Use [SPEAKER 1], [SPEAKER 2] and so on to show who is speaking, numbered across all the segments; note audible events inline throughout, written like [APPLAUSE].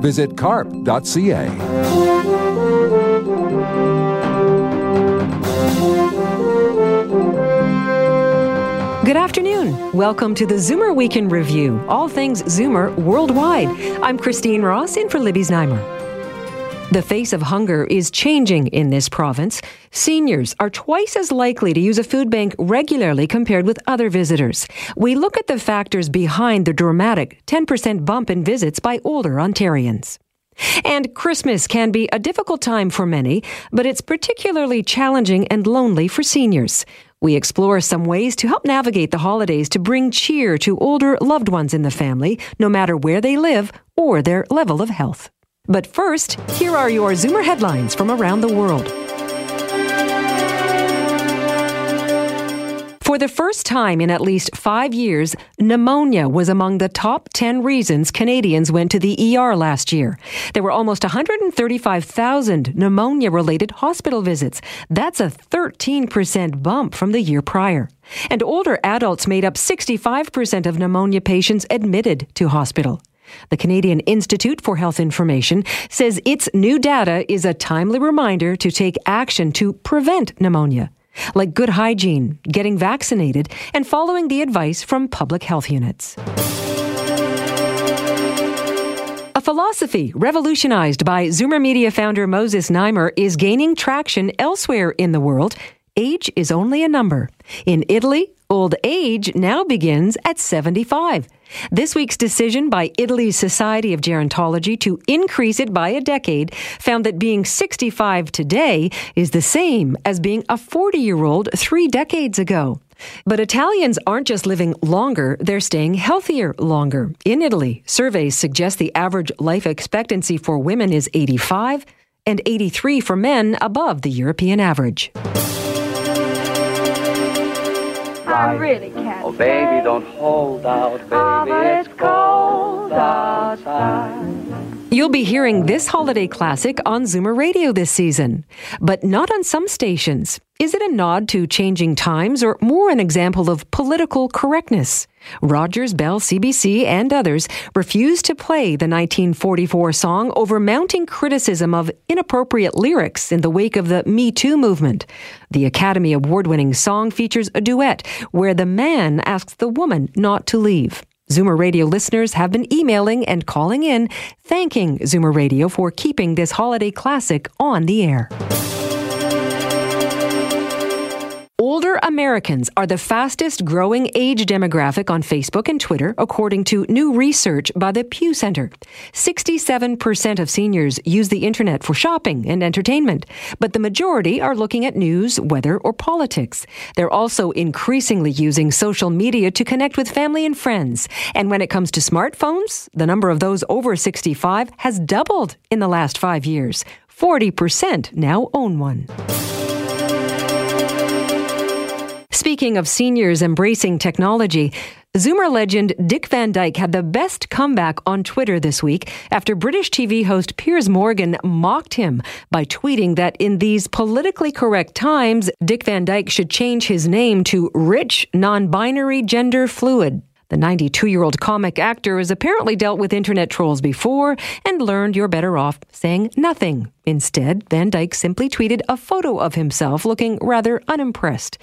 [SPEAKER 1] Visit carp.ca.
[SPEAKER 2] Good afternoon. Welcome to the Zoomer Week in Review, all things Zoomer worldwide. I'm Christine Ross in for Libby Znaimer. The face of hunger is changing in this province. Seniors are twice as likely to use a food bank regularly compared with other visitors. We look at the factors behind the dramatic 10% bump in visits by older Ontarians. And Christmas can be a difficult time for many, but it's particularly challenging and lonely for seniors. We explore some ways to help navigate the holidays to bring cheer to older loved ones in the family, no matter where they live or their level of health. But first, here are your Zoomer headlines from around the world. For the first time in at least five years, pneumonia was among the top 10 reasons Canadians went to the ER last year. There were almost 135,000 pneumonia related hospital visits. That's a 13% bump from the year prior. And older adults made up 65% of pneumonia patients admitted to hospital. The Canadian Institute for Health Information says its new data is a timely reminder to take action to prevent pneumonia like good hygiene, getting vaccinated, and following the advice from public health units. A philosophy revolutionized by Zoomer Media founder Moses Znaimer is gaining traction elsewhere in the world. Age is only a number. In Italy, old age now begins at 75. This week's decision by Italy's Society of Gerontology to increase it by a decade found that being 65 today is the same as being a 40 year old three decades ago. But Italians aren't just living longer, they're staying healthier longer. In Italy, surveys suggest the average life expectancy for women is 85 and 83 for men above the European average.
[SPEAKER 3] I really can't.
[SPEAKER 4] Oh, baby, don't hold out, ah, baby.
[SPEAKER 3] Oh, but it's cold outside.
[SPEAKER 2] You'll be hearing this holiday classic on Zoomer Radio this season, but not on some stations. Is it a nod to changing times or more an example of political correctness? Rogers, Bell, CBC, and others refused to play the 1944 song over mounting criticism of inappropriate lyrics in the wake of the Me Too movement. The Academy Award winning song features a duet where the man asks the woman not to leave. Zoomer Radio listeners have been emailing and calling in, thanking Zoomer Radio for keeping this holiday classic on the air. Older Americans are the fastest growing age demographic on Facebook and Twitter, according to new research by the Pew Center. 67% of seniors use the internet for shopping and entertainment, but the majority are looking at news, weather, or politics. They're also increasingly using social media to connect with family and friends. And when it comes to smartphones, the number of those over 65 has doubled in the last five years. 40% now own one. Speaking of seniors embracing technology, Zoomer legend Dick Van Dyke had the best comeback on Twitter this week after British TV host Piers Morgan mocked him by tweeting that in these politically correct times, Dick Van Dyke should change his name to Rich Non Binary Gender Fluid. The 92 year old comic actor has apparently dealt with internet trolls before and learned you're better off saying nothing. Instead, Van Dyke simply tweeted a photo of himself looking rather unimpressed.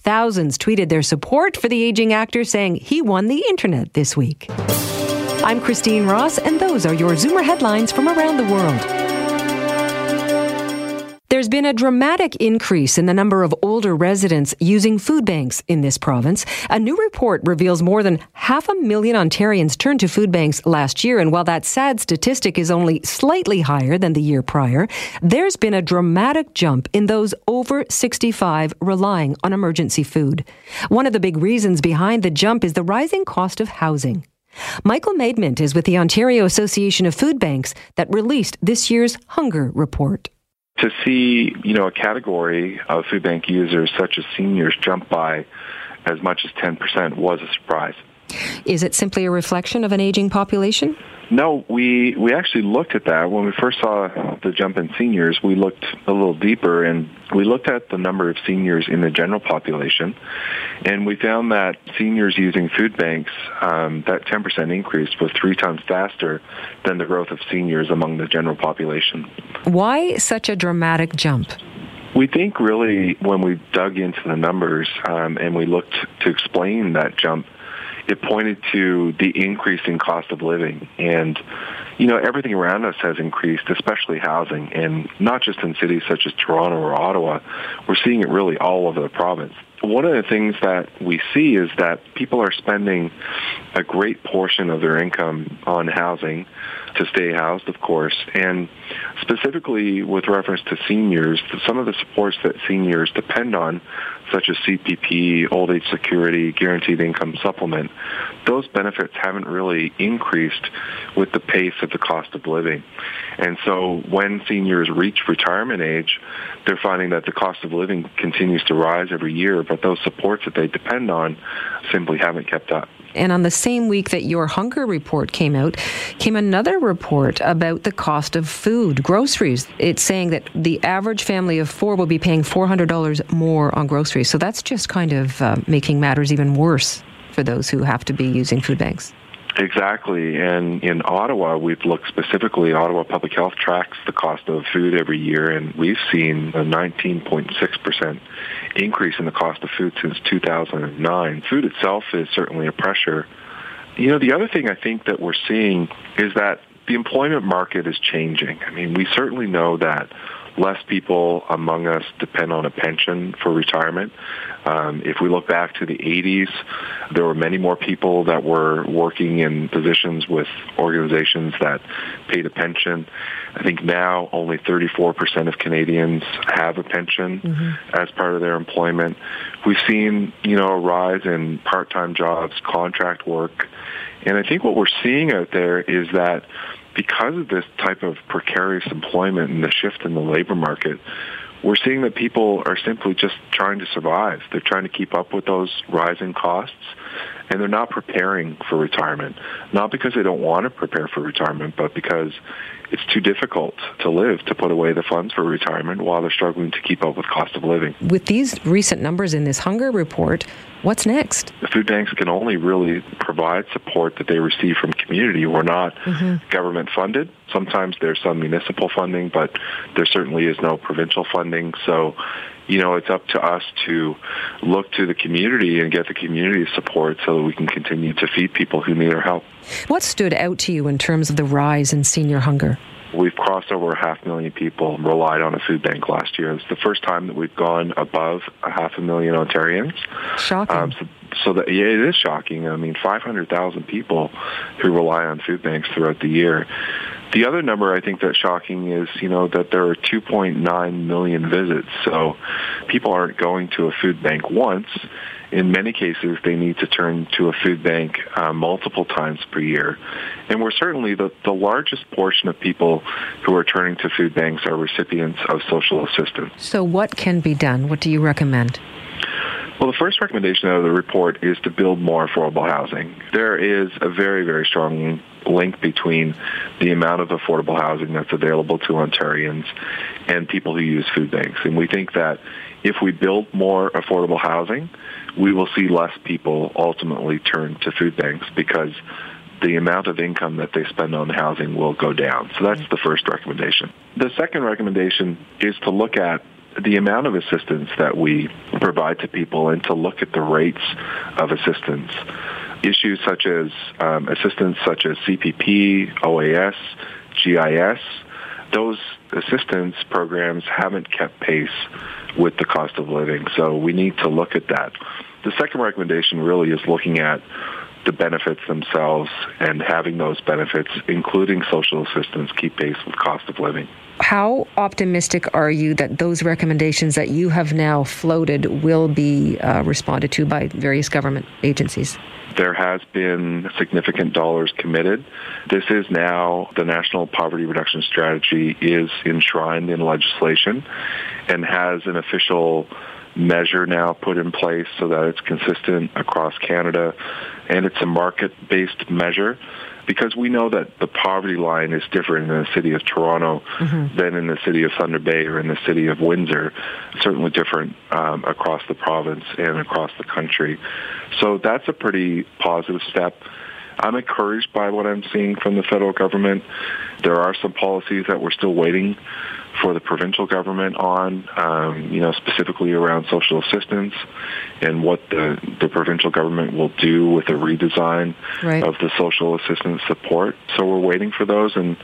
[SPEAKER 2] Thousands tweeted their support for the aging actor, saying he won the internet this week. I'm Christine Ross, and those are your Zoomer headlines from around the world. There's been a dramatic increase in the number of older residents using food banks in this province. A new report reveals more than half a million Ontarians turned to food banks last year. And while that sad statistic is only slightly higher than the year prior, there's been a dramatic jump in those over 65 relying on emergency food. One of the big reasons behind the jump is the rising cost of housing. Michael Maidment is with the Ontario Association of Food Banks that released this year's hunger report.
[SPEAKER 5] To see, you know, a category of food bank users such as seniors jump by as much as 10% was a surprise.
[SPEAKER 2] Is it simply a reflection of an aging population?
[SPEAKER 5] No, we we actually looked at that when we first saw the jump in seniors. We looked a little deeper and we looked at the number of seniors in the general population, and we found that seniors using food banks, um, that 10% increase was three times faster than the growth of seniors among the general population.
[SPEAKER 2] Why such a dramatic jump?
[SPEAKER 5] We think really when we dug into the numbers um, and we looked to explain that jump it pointed to the increasing cost of living. And, you know, everything around us has increased, especially housing. And not just in cities such as Toronto or Ottawa. We're seeing it really all over the province. One of the things that we see is that people are spending a great portion of their income on housing to stay housed, of course. And specifically with reference to seniors, some of the supports that seniors depend on, such as CPP, old age security, guaranteed income supplement, those benefits haven't really increased with the pace of the cost of living. And so when seniors reach retirement age, they're finding that the cost of living continues to rise every year, but those supports that they depend on simply haven't kept up.
[SPEAKER 2] And on the same week that your hunger report came out, came another report about the cost of food, groceries. It's saying that the average family of four will be paying $400 more on groceries. So that's just kind of uh, making matters even worse for those who have to be using food banks.
[SPEAKER 5] Exactly. And in Ottawa, we've looked specifically, Ottawa Public Health tracks the cost of food every year, and we've seen a 19.6% increase in the cost of food since 2009. Food itself is certainly a pressure. You know, the other thing I think that we're seeing is that the employment market is changing. I mean, we certainly know that less people among us depend on a pension for retirement. Um, if we look back to the 80s, there were many more people that were working in positions with organizations that paid a pension. I think now only 34% of Canadians have a pension mm-hmm. as part of their employment. We've seen, you know, a rise in part-time jobs, contract work. And I think what we're seeing out there is that because of this type of precarious employment and the shift in the labor market, we're seeing that people are simply just trying to survive. They're trying to keep up with those rising costs, and they're not preparing for retirement. Not because they don't want to prepare for retirement, but because it's too difficult to live to put away the funds for retirement while they're struggling to keep up with cost of living.
[SPEAKER 2] With these recent numbers in this hunger report, what's next?
[SPEAKER 5] The food banks can only really provide support that they receive from community. We're not mm-hmm. government funded. Sometimes there's some municipal funding, but there certainly is no provincial funding. So you know, it's up to us to look to the community and get the community support so that we can continue to feed people who need our help.
[SPEAKER 2] What stood out to you in terms of the rise in senior hunger?
[SPEAKER 5] We've crossed over a half million people relied on a food bank last year. It's the first time that we've gone above a half a million Ontarians.
[SPEAKER 2] Shocking. Um,
[SPEAKER 5] so, so that yeah, it is shocking. I mean, 500,000 people who rely on food banks throughout the year. The other number I think that's shocking is, you know, that there are 2.9 million visits. So people aren't going to a food bank once. In many cases, they need to turn to a food bank uh, multiple times per year. And we're certainly the, the largest portion of people who are turning to food banks are recipients of social assistance.
[SPEAKER 2] So what can be done? What do you recommend?
[SPEAKER 5] Well, the first recommendation out of the report is to build more affordable housing. There is a very, very strong link between the amount of affordable housing that's available to Ontarians and people who use food banks. And we think that if we build more affordable housing, we will see less people ultimately turn to food banks because the amount of income that they spend on housing will go down. So that's the first recommendation. The second recommendation is to look at the amount of assistance that we provide to people and to look at the rates of assistance. Issues such as um, assistance such as CPP, OAS, GIS, those assistance programs haven't kept pace with the cost of living. So we need to look at that. The second recommendation really is looking at the benefits themselves and having those benefits, including social assistance, keep pace with cost of living.
[SPEAKER 2] How optimistic are you that those recommendations that you have now floated will be uh, responded to by various government agencies?
[SPEAKER 5] There has been significant dollars committed. This is now the National Poverty Reduction Strategy is enshrined in legislation and has an official measure now put in place so that it's consistent across Canada and it's a market-based measure because we know that the poverty line is different in the city of Toronto mm-hmm. than in the city of Thunder Bay or in the city of Windsor, certainly different um, across the province and across the country. So that's a pretty positive step. I'm encouraged by what I'm seeing from the federal government. There are some policies that we're still waiting for the provincial government on, um, you know, specifically around social assistance and what the, the provincial government will do with a redesign right. of the social assistance support. So we're waiting for those and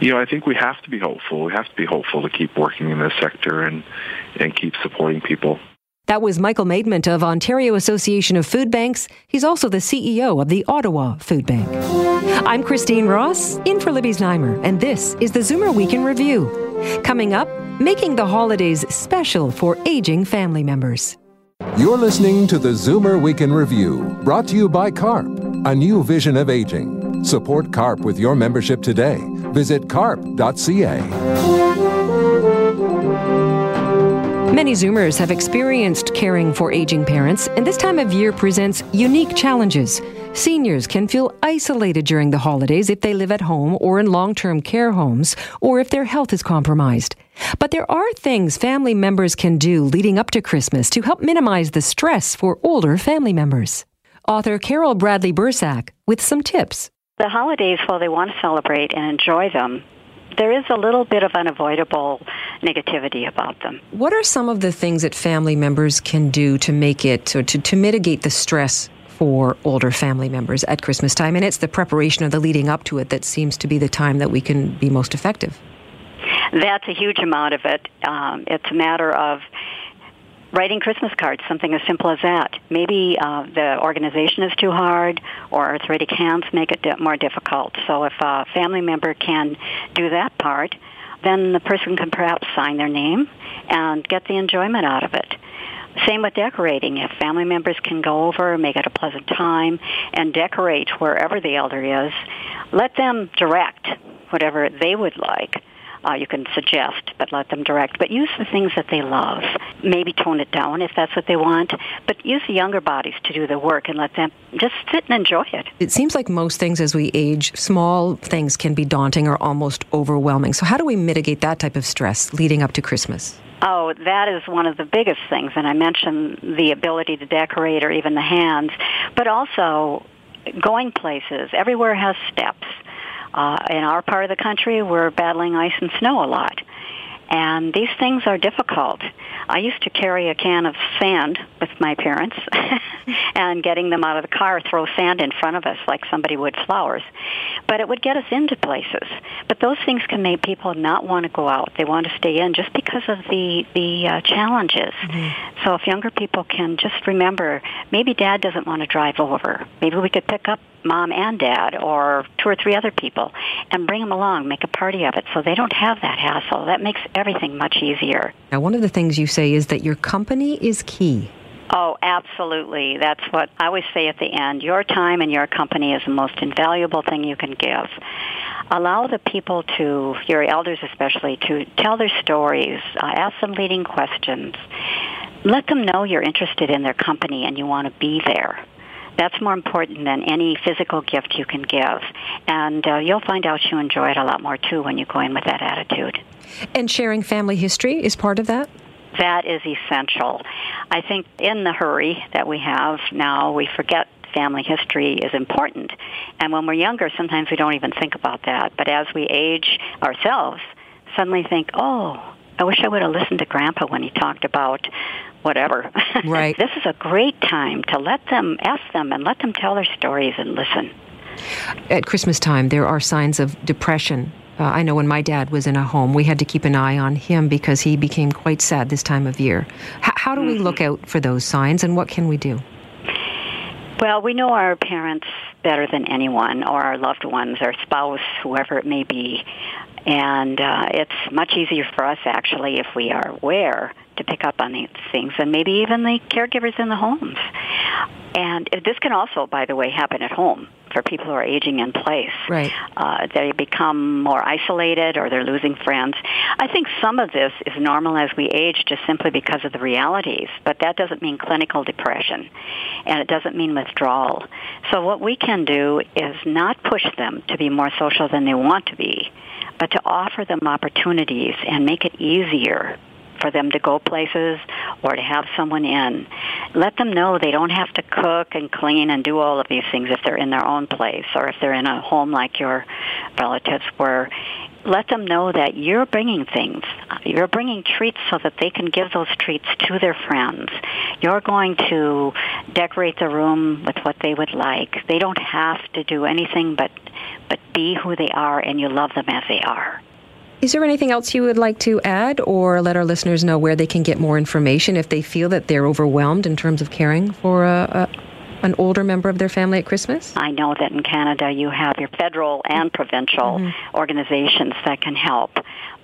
[SPEAKER 5] you know, I think we have to be hopeful. We have to be hopeful to keep working in this sector and, and keep supporting people.
[SPEAKER 2] That was Michael Maidment of Ontario Association of Food Banks. He's also the CEO of the Ottawa Food Bank. I'm Christine Ross, in for Libby Znaimer, and this is the Zoomer Week in Review. Coming up, making the holidays special for aging family members.
[SPEAKER 1] You're listening to the Zoomer Week in Review, brought to you by CARP, a new vision of aging. Support CARP with your membership today. Visit carp.ca.
[SPEAKER 2] Many Zoomers have experienced caring for aging parents, and this time of year presents unique challenges. Seniors can feel isolated during the holidays if they live at home or in long term care homes, or if their health is compromised. But there are things family members can do leading up to Christmas to help minimize the stress for older family members. Author Carol Bradley Bursack with some tips.
[SPEAKER 6] The holidays, while they want to celebrate and enjoy them, there is a little bit of unavoidable negativity about them.
[SPEAKER 2] What are some of the things that family members can do to make it, or to, to mitigate the stress for older family members at Christmas time? And it's the preparation of the leading up to it that seems to be the time that we can be most effective.
[SPEAKER 6] That's a huge amount of it. Um, it's a matter of writing Christmas cards, something as simple as that. Maybe uh, the organization is too hard, or arthritic hands make it di- more difficult. So if a family member can do that part, then the person can perhaps sign their name and get the enjoyment out of it. Same with decorating. If family members can go over, make it a pleasant time, and decorate wherever the elder is, let them direct whatever they would like uh, you can suggest, but let them direct. But use the things that they love. Maybe tone it down if that's what they want, but use the younger bodies to do the work and let them just sit and enjoy it.
[SPEAKER 2] It seems like most things as we age, small things can be daunting or almost overwhelming. So, how do we mitigate that type of stress leading up to Christmas?
[SPEAKER 6] Oh, that is one of the biggest things. And I mentioned the ability to decorate or even the hands, but also going places. Everywhere has steps. Uh, in our part of the country, we're battling ice and snow a lot. And these things are difficult. I used to carry a can of sand with my parents [LAUGHS] and getting them out of the car, throw sand in front of us like somebody would flowers. But it would get us into places. But those things can make people not want to go out. They want to stay in just because of the, the uh, challenges. Mm-hmm. So if younger people can just remember, maybe dad doesn't want to drive over. Maybe we could pick up mom and dad or two or three other people and bring them along, make a party of it so they don't have that hassle. That makes everything much easier.
[SPEAKER 2] Now, one of the things you say is that your company is key.
[SPEAKER 6] Oh, absolutely. That's what I always say at the end. Your time and your company is the most invaluable thing you can give. Allow the people to, your elders especially, to tell their stories, uh, ask them leading questions. Let them know you're interested in their company and you want to be there. That's more important than any physical gift you can give. And uh, you'll find out you enjoy it a lot more too when you go in with that attitude.
[SPEAKER 2] And sharing family history is part of that?
[SPEAKER 6] That is essential. I think in the hurry that we have now, we forget family history is important. And when we're younger, sometimes we don't even think about that. But as we age ourselves, suddenly think, oh, I wish I would have listened to Grandpa when he talked about whatever. [LAUGHS]
[SPEAKER 2] Right.
[SPEAKER 6] this is a great time to let them ask them and let them tell their stories and listen.
[SPEAKER 2] At Christmas time, there are signs of depression. Uh, I know when my dad was in a home, we had to keep an eye on him because he became quite sad this time of year. H- how do mm-hmm. we look out for those signs and what can we do?
[SPEAKER 6] Well, we know our parents better than anyone, or our loved ones, our spouse, whoever it may be. And uh, it's much easier for us, actually, if we are aware to pick up on these things, and maybe even the caregivers in the homes. And this can also, by the way, happen at home for people who are aging in place.
[SPEAKER 2] Right.
[SPEAKER 6] Uh, they become more isolated or they're losing friends. I think some of this is normal as we age just simply because of the realities, but that doesn't mean clinical depression and it doesn't mean withdrawal. So what we can do is not push them to be more social than they want to be, but to offer them opportunities and make it easier for them to go places or to have someone in. Let them know they don't have to cook and clean and do all of these things if they're in their own place or if they're in a home like your relatives were let them know that you're bringing things. You're bringing treats so that they can give those treats to their friends. You're going to decorate the room with what they would like. They don't have to do anything but but be who they are and you love them as they are.
[SPEAKER 2] Is there anything else you would like to add or let our listeners know where they can get more information if they feel that they're overwhelmed in terms of caring for a, a an older member of their family at Christmas?
[SPEAKER 6] I know that in Canada you have your federal and provincial mm-hmm. organizations that can help,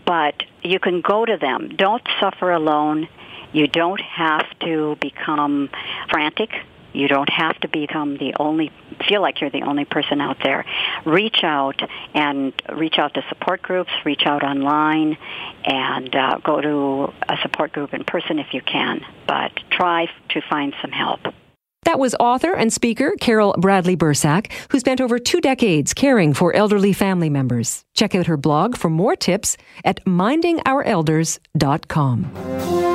[SPEAKER 6] but you can go to them. Don't suffer alone. You don't have to become frantic you don't have to become the only, feel like you're the only person out there. Reach out and reach out to support groups, reach out online, and uh, go to a support group in person if you can. But try to find some help.
[SPEAKER 2] That was author and speaker Carol Bradley Bursack, who spent over two decades caring for elderly family members. Check out her blog for more tips at mindingourelders.com.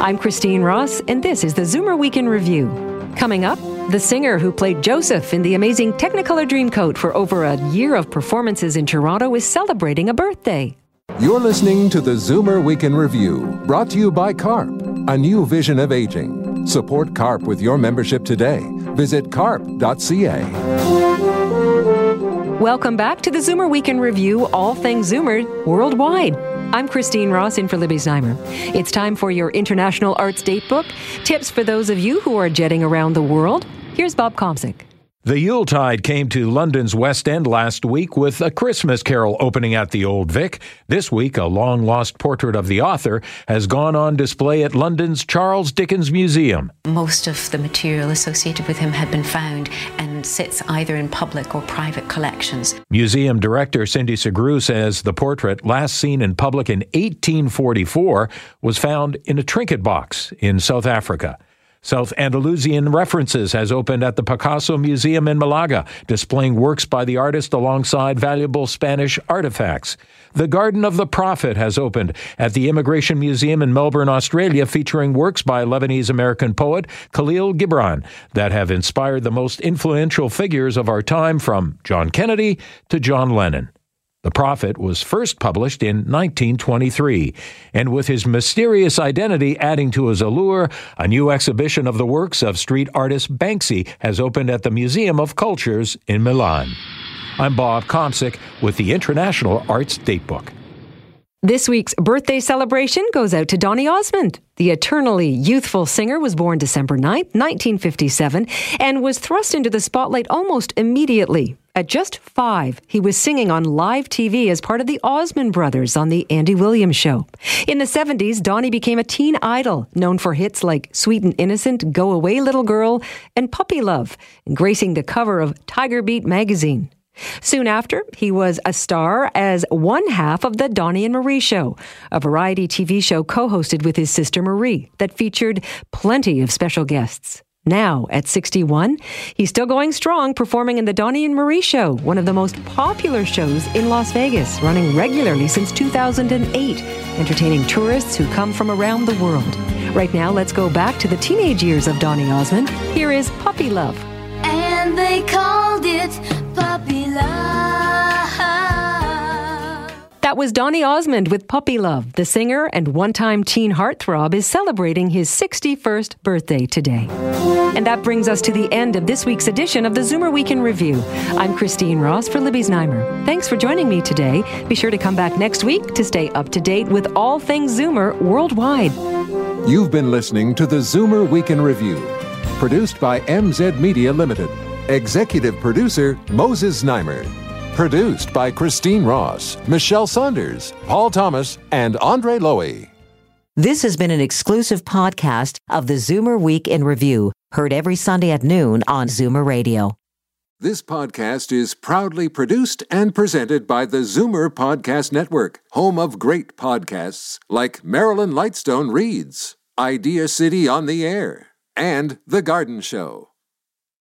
[SPEAKER 2] I'm Christine Ross, and this is the Zoomer Week in Review. Coming up, the singer who played Joseph in the amazing Technicolor Dreamcoat for over a year of performances in Toronto is celebrating a birthday.
[SPEAKER 1] You're listening to the Zoomer Week in Review, brought to you by CARP, a new vision of aging. Support CARP with your membership today. Visit carp.ca.
[SPEAKER 2] Welcome back to the Zoomer Week in Review, all things Zoomer worldwide. I'm Christine Ross in for Libby Znaimer. It's time for your International Arts Datebook. Tips for those of you who are jetting around the world. Here's Bob Komsic.
[SPEAKER 7] The Yuletide came to London's West End last week with A Christmas Carol opening at the Old Vic. This week, a long lost portrait of the author has gone on display at London's Charles Dickens Museum.
[SPEAKER 8] Most of the material associated with him had been found and sits either in public or private collections.
[SPEAKER 7] Museum director Cindy Sughrue says the portrait, last seen in public in 1844, was found in a trinket box in South Africa. South Andalusian References has opened at the Picasso Museum in Malaga, displaying works by the artist alongside valuable Spanish artifacts. The Garden of the Prophet has opened at the Immigration Museum in Melbourne, Australia, featuring works by Lebanese American poet Khalil Gibran that have inspired the most influential figures of our time from John Kennedy to John Lennon. The Prophet was first published in 1923, and with his mysterious identity adding to his allure, a new exhibition of the works of street artist Banksy has opened at the Museum of Cultures in Milan. I'm Bob Komsic with the International Arts Datebook.
[SPEAKER 2] This week's birthday celebration goes out to Donny Osmond. The eternally youthful singer was born December 9, 1957, and was thrust into the spotlight almost immediately. At just five, he was singing on live TV as part of the Osmond Brothers on The Andy Williams Show. In the 70s, Donny became a teen idol, known for hits like Sweet and Innocent, Go Away Little Girl, and Puppy Love, gracing the cover of Tiger Beat magazine. Soon after, he was a star as one half of the Donny and Marie Show, a variety TV show co hosted with his sister Marie that featured plenty of special guests. Now, at 61, he's still going strong, performing in the Donny and Marie Show, one of the most popular shows in Las Vegas, running regularly since 2008, entertaining tourists who come from around the world. Right now, let's go back to the teenage years of Donny Osmond. Here is Puppy Love.
[SPEAKER 9] And they called it Puppy Love.
[SPEAKER 2] That was Donny Osmond with Puppy Love. The singer and one time teen heartthrob is celebrating his 61st birthday today. And that brings us to the end of this week's edition of the Zoomer Week in Review. I'm Christine Ross for Libby's Znaimer. Thanks for joining me today. Be sure to come back next week to stay up to date with all things Zoomer worldwide.
[SPEAKER 1] You've been listening to the Zoomer Week in Review, produced by MZ Media Limited. Executive producer Moses Znaimer. Produced by Christine Ross, Michelle Saunders, Paul Thomas, and Andre Lowy.
[SPEAKER 10] This has been an exclusive podcast of the Zoomer Week in Review, heard every Sunday at noon on Zoomer Radio.
[SPEAKER 1] This podcast is proudly produced and presented by the Zoomer Podcast Network, home of great podcasts like Marilyn Lightstone Reads, Idea City on the Air, and The Garden Show.